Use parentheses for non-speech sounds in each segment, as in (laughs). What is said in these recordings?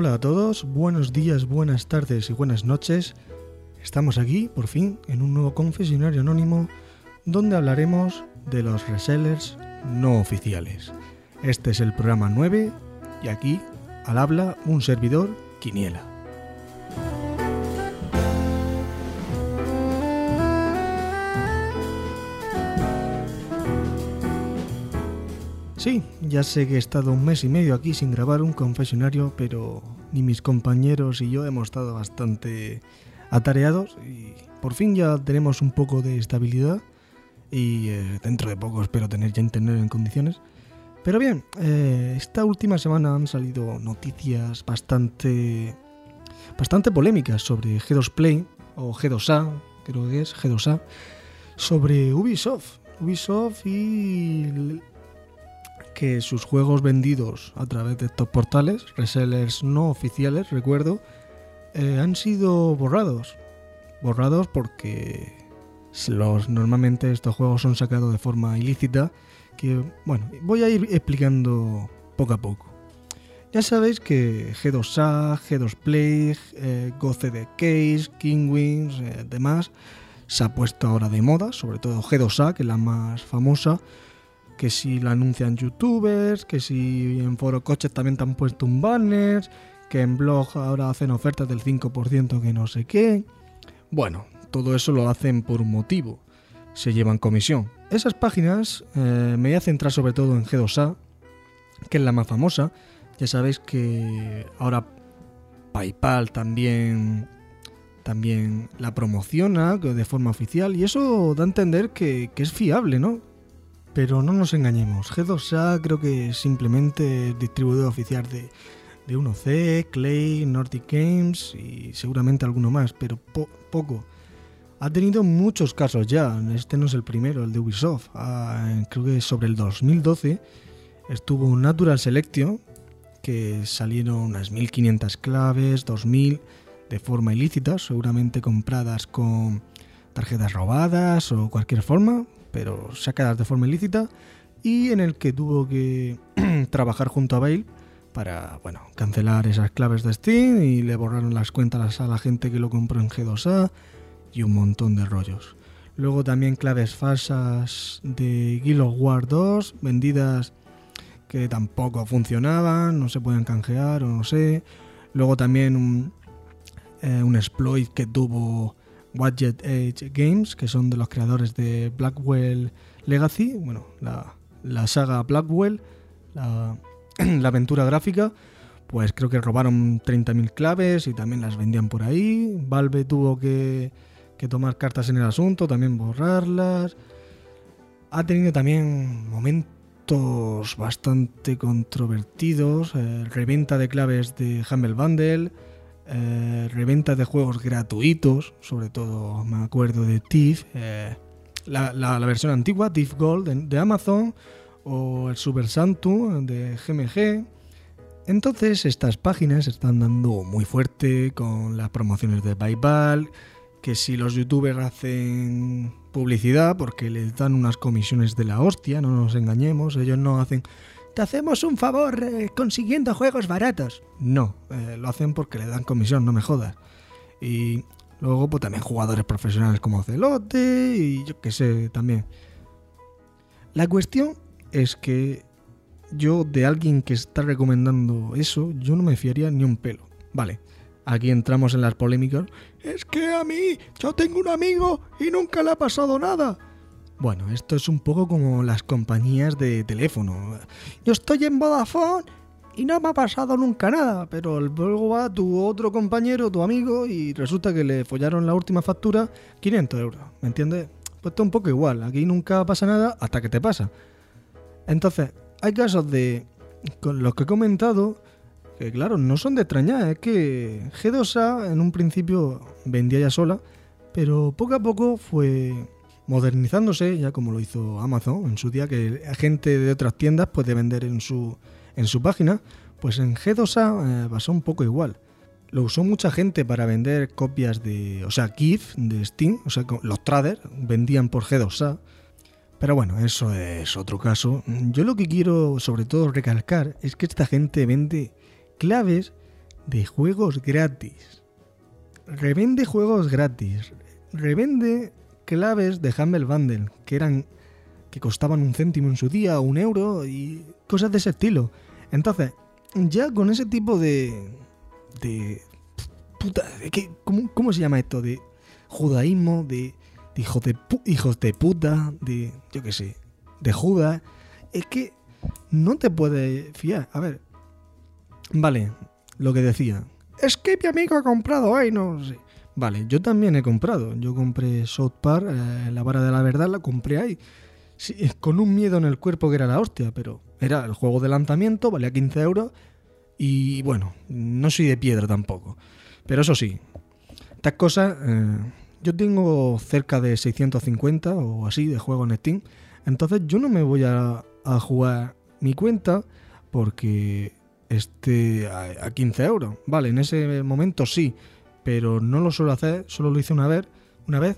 Hola a todos, buenos días, buenas tardes y buenas noches. Estamos aquí, por fin, en un nuevo confesionario anónimo donde hablaremos de los resellers no oficiales. Este es el programa 9 y aquí, al habla, un servidor, Quiniela. Sí, ya sé que he estado un mes y medio aquí sin grabar un confesionario, pero ni mis compañeros y yo hemos estado bastante atareados y por fin ya tenemos un poco de estabilidad y eh, dentro de poco espero tener ya internet en condiciones. Pero bien, eh, esta última semana han salido noticias bastante bastante polémicas sobre G2 Play o G2A, creo que es G2A, sobre Ubisoft. Ubisoft y que sus juegos vendidos a través de estos portales, resellers no oficiales, recuerdo, eh, han sido borrados. Borrados porque los, normalmente estos juegos son sacados de forma ilícita. Que, bueno, voy a ir explicando poco a poco. Ya sabéis que G2A, G2 Play, eh, de Case, Kingwings, eh, demás, se ha puesto ahora de moda, sobre todo G2A, que es la más famosa, que si la anuncian youtubers, que si en Foro Coches también te han puesto un banner, que en blog ahora hacen ofertas del 5% que no sé qué. Bueno, todo eso lo hacen por un motivo, se llevan comisión. Esas páginas eh, me voy a centrar sobre todo en G2A, que es la más famosa. Ya sabéis que ahora PayPal también también la promociona de forma oficial y eso da a entender que es fiable, ¿no? Pero no nos engañemos, G2A creo que es simplemente distribuidor oficial de, de 1C, Clay, Nordic Games y seguramente alguno más, pero poco. Ha tenido muchos casos ya, este no es el primero, el de Ubisoft. Ah, creo que sobre el 2012 estuvo Natural Selection, que salieron unas 1500 claves, 2000 de forma ilícita, seguramente compradas con tarjetas robadas o cualquier forma, pero sacadas de forma ilícita, y en el que tuvo que (clears throat) trabajar junto a Bale para bueno, cancelar esas claves de Steam y le borraron las cuentas a la gente que lo compró en G2A y un montón de rollos. Luego también claves falsas de Guild of War 2 vendidas que tampoco funcionaban, no se pueden canjear o no sé. Luego también un, eh, un exploit que tuvo Budget Age Games, que son de los creadores de Blackwell Legacy, bueno, la, saga Blackwell, (clears throat) la, aventura gráfica, pues creo que robaron 30.000 claves y también las vendían por ahí. Valve tuvo que, tomar cartas en el asunto, también borrarlas. Ha tenido también momentos bastante controvertidos, eh, reventa de claves de Humble Bundle eh, reventa de juegos gratuitos, sobre todo me acuerdo de TIFF, eh, la, versión antigua, TIFF Gold de, Amazon, o el Super Santu de GMG. Entonces estas páginas están dando muy fuerte con las promociones de PayPal, que si los youtubers hacen publicidad, porque les dan unas comisiones de la hostia, no nos engañemos, ellos no hacen te hacemos un favor eh, consiguiendo juegos baratos. No, eh, lo hacen porque le dan comisión, no me jodas. Y luego pues también jugadores profesionales como Celote y yo qué sé también. La cuestión es que yo de alguien que está recomendando eso, yo no me fiaría ni un pelo. Vale, aquí entramos en las polémicas. Es que a mí, yo tengo un amigo y nunca le ha pasado nada. Bueno, esto es un poco como las compañías de teléfono. Yo estoy en Vodafone y no me ha pasado nunca nada, pero luego va tu otro compañero, tu amigo, y resulta que le follaron la última factura 500 euros, ¿me entiendes? Pues esto es un poco igual, aquí nunca pasa nada hasta que te pasa. Entonces, hay casos de con los que he comentado que claro, no son de extrañar, es que G2A en un principio vendía ya sola, pero poco a poco fue modernizándose, ya como lo hizo Amazon en su día, que gente de otras tiendas puede vender en su, en su página, pues en G2A eh, pasó un poco igual. Lo usó mucha gente para vender copias de, o sea, GIF de Steam, o sea, los traders vendían por G2A. Pero bueno, eso es otro caso. Yo lo que quiero sobre todo recalcar es que esta gente vende claves de juegos gratis. Revende juegos gratis. Revende claves de Humble Bundle, que eran que costaban un céntimo en su día, un euro y cosas de ese estilo. Entonces, ya con ese tipo de. de. puta. De ¿cómo, se llama esto? De judaísmo, de, de hijos, de hijos de puta, de. yo qué sé, de Judas. Es que no te puedes fiar. A ver. Vale, lo que decía. Es que mi amigo ha comprado hoy, no sé. Vale, yo también he comprado. Yo compré South Park, eh, la vara de la verdad, la compré ahí. con un miedo en el cuerpo que era la hostia, pero era el juego de lanzamiento, valía 15 euros. Y bueno, no soy de piedra tampoco. Pero eso sí, estas cosas, eh, yo tengo cerca de 650 o así de juegos en Steam. Entonces yo no me voy a, a jugar mi cuenta porque esté a, 15 euros. Vale, en ese momento sí, pero no lo suelo hacer, solo lo hice una vez, una vez.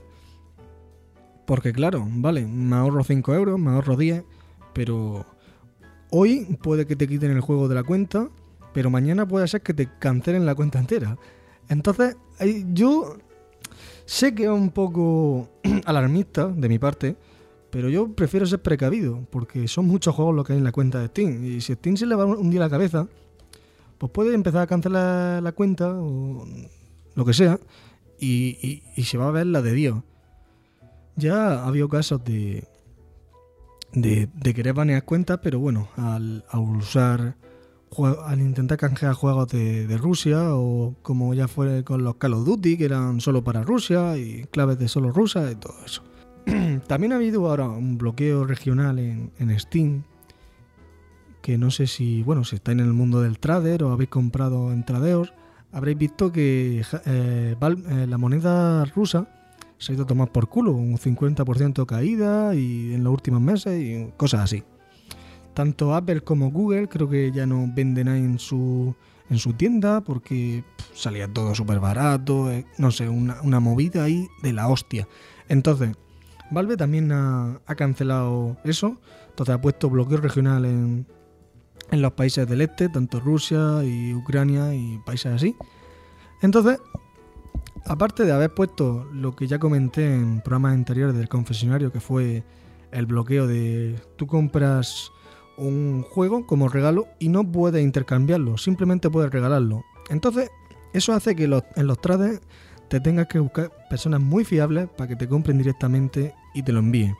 Porque claro, vale, me ahorro 5 euros, me ahorro 10, pero hoy puede que te quiten el juego de la cuenta, pero mañana puede ser que te cancelen la cuenta entera. Entonces, yo sé que es un poco (clears throat) alarmista de mi parte, pero yo prefiero ser precavido, porque son muchos juegos lo que hay en la cuenta de Steam. Y si Steam se le va un día la cabeza, pues puede empezar a cancelar la cuenta o lo que sea, y, se va a ver la de Dios. Ya ha habido casos de, de, querer banear cuentas, pero bueno, al, usar al intentar canjear juegos de, Rusia o como ya fue con los Call of Duty que eran solo para Rusia y claves de solo rusa y todo eso. (clears throat) También ha habido ahora un bloqueo regional en, Steam. Que no sé si, bueno, si está en el mundo del trader o habéis comprado en tradeos, habréis visto que eh, eh, la moneda rusa se ha ido a tomar por culo, un 50% caída y en los últimos meses y cosas así. Tanto Apple como Google creo que ya no venden ahí en su, en su tienda porque salía todo súper barato, eh, no sé, una, movida ahí de la hostia. Entonces, Valve también ha, cancelado eso, entonces ha puesto bloqueo regional en, los países del este, tanto Rusia y Ucrania y países así. Entonces, aparte de haber puesto lo que ya comenté en programas anteriores del confesionario, que fue el bloqueo de tú compras un juego como regalo y no puedes intercambiarlo, simplemente puedes regalarlo. Entonces, eso hace que en los trades te tengas que buscar personas muy fiables para que te compren directamente y te lo envíen.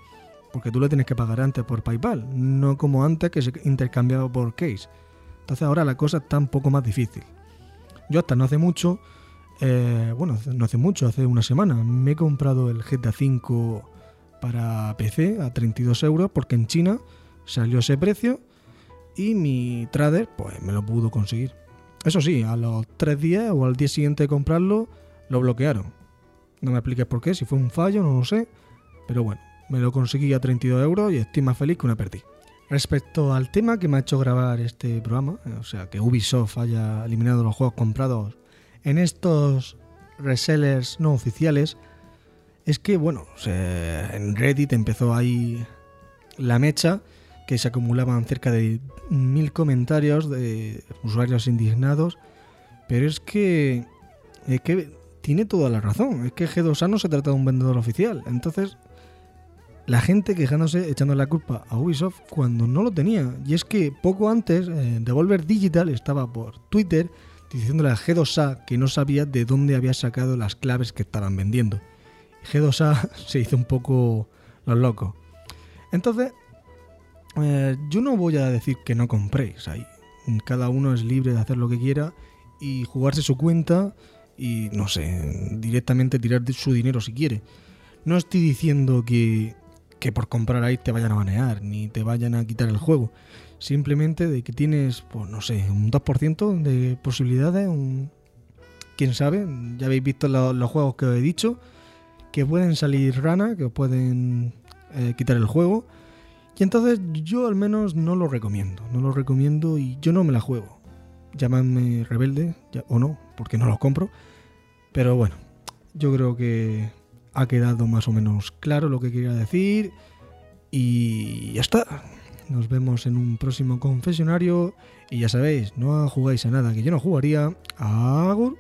Porque tú lo tienes que pagar antes por PayPal, no como antes que se intercambiaba por Case. Entonces ahora la cosa está un poco más difícil. Yo hasta no hace mucho, eh, bueno, no hace mucho, hace una semana, me he comprado el GTA V para PC a 32 euros porque en China salió ese precio y mi trader pues me lo pudo conseguir. Eso sí, a los tres días o al día siguiente de comprarlo lo bloquearon. No me expliques por qué, si fue un fallo, no lo sé. Pero bueno, me lo conseguí a 32 euros y estoy más feliz que una perdí. Respecto al tema que me ha hecho grabar este programa, o sea, que Ubisoft haya eliminado los juegos comprados en estos resellers no oficiales, es que, bueno, en Reddit empezó ahí la mecha, que se acumulaban cerca de mil comentarios de usuarios indignados, pero es que, es que tiene toda la razón. Es que G2A no se trata de un vendedor oficial. Entonces, la gente quejándose, echando la culpa a Ubisoft cuando no lo tenía. Y es que poco antes, eh, Devolver Digital estaba por Twitter diciéndole a G2A que no sabía de dónde había sacado las claves que estaban vendiendo. G2A (laughs) se hizo un poco los locos. Entonces, eh, yo no voy a decir que no compréis ahí. Cada uno es libre de hacer lo que quiera y jugarse su cuenta y no sé, directamente tirar su dinero si quiere. No estoy diciendo que, que por comprar ahí te vayan a banear ni te vayan a quitar el juego. Simplemente de que tienes, pues no sé, un 2% de posibilidades, un... quién sabe, ya habéis visto los juegos que os he dicho, que pueden salir rana, que pueden eh, quitar el juego. Y entonces yo al menos no lo recomiendo, no lo recomiendo y yo no me la juego llamadme rebelde o no, porque no lo compro. Pero bueno, yo creo que ha quedado más o menos claro lo que quería decir y ya está. Nos vemos en un próximo confesionario y ya sabéis, no jugáis a nada que yo no jugaría. Agur.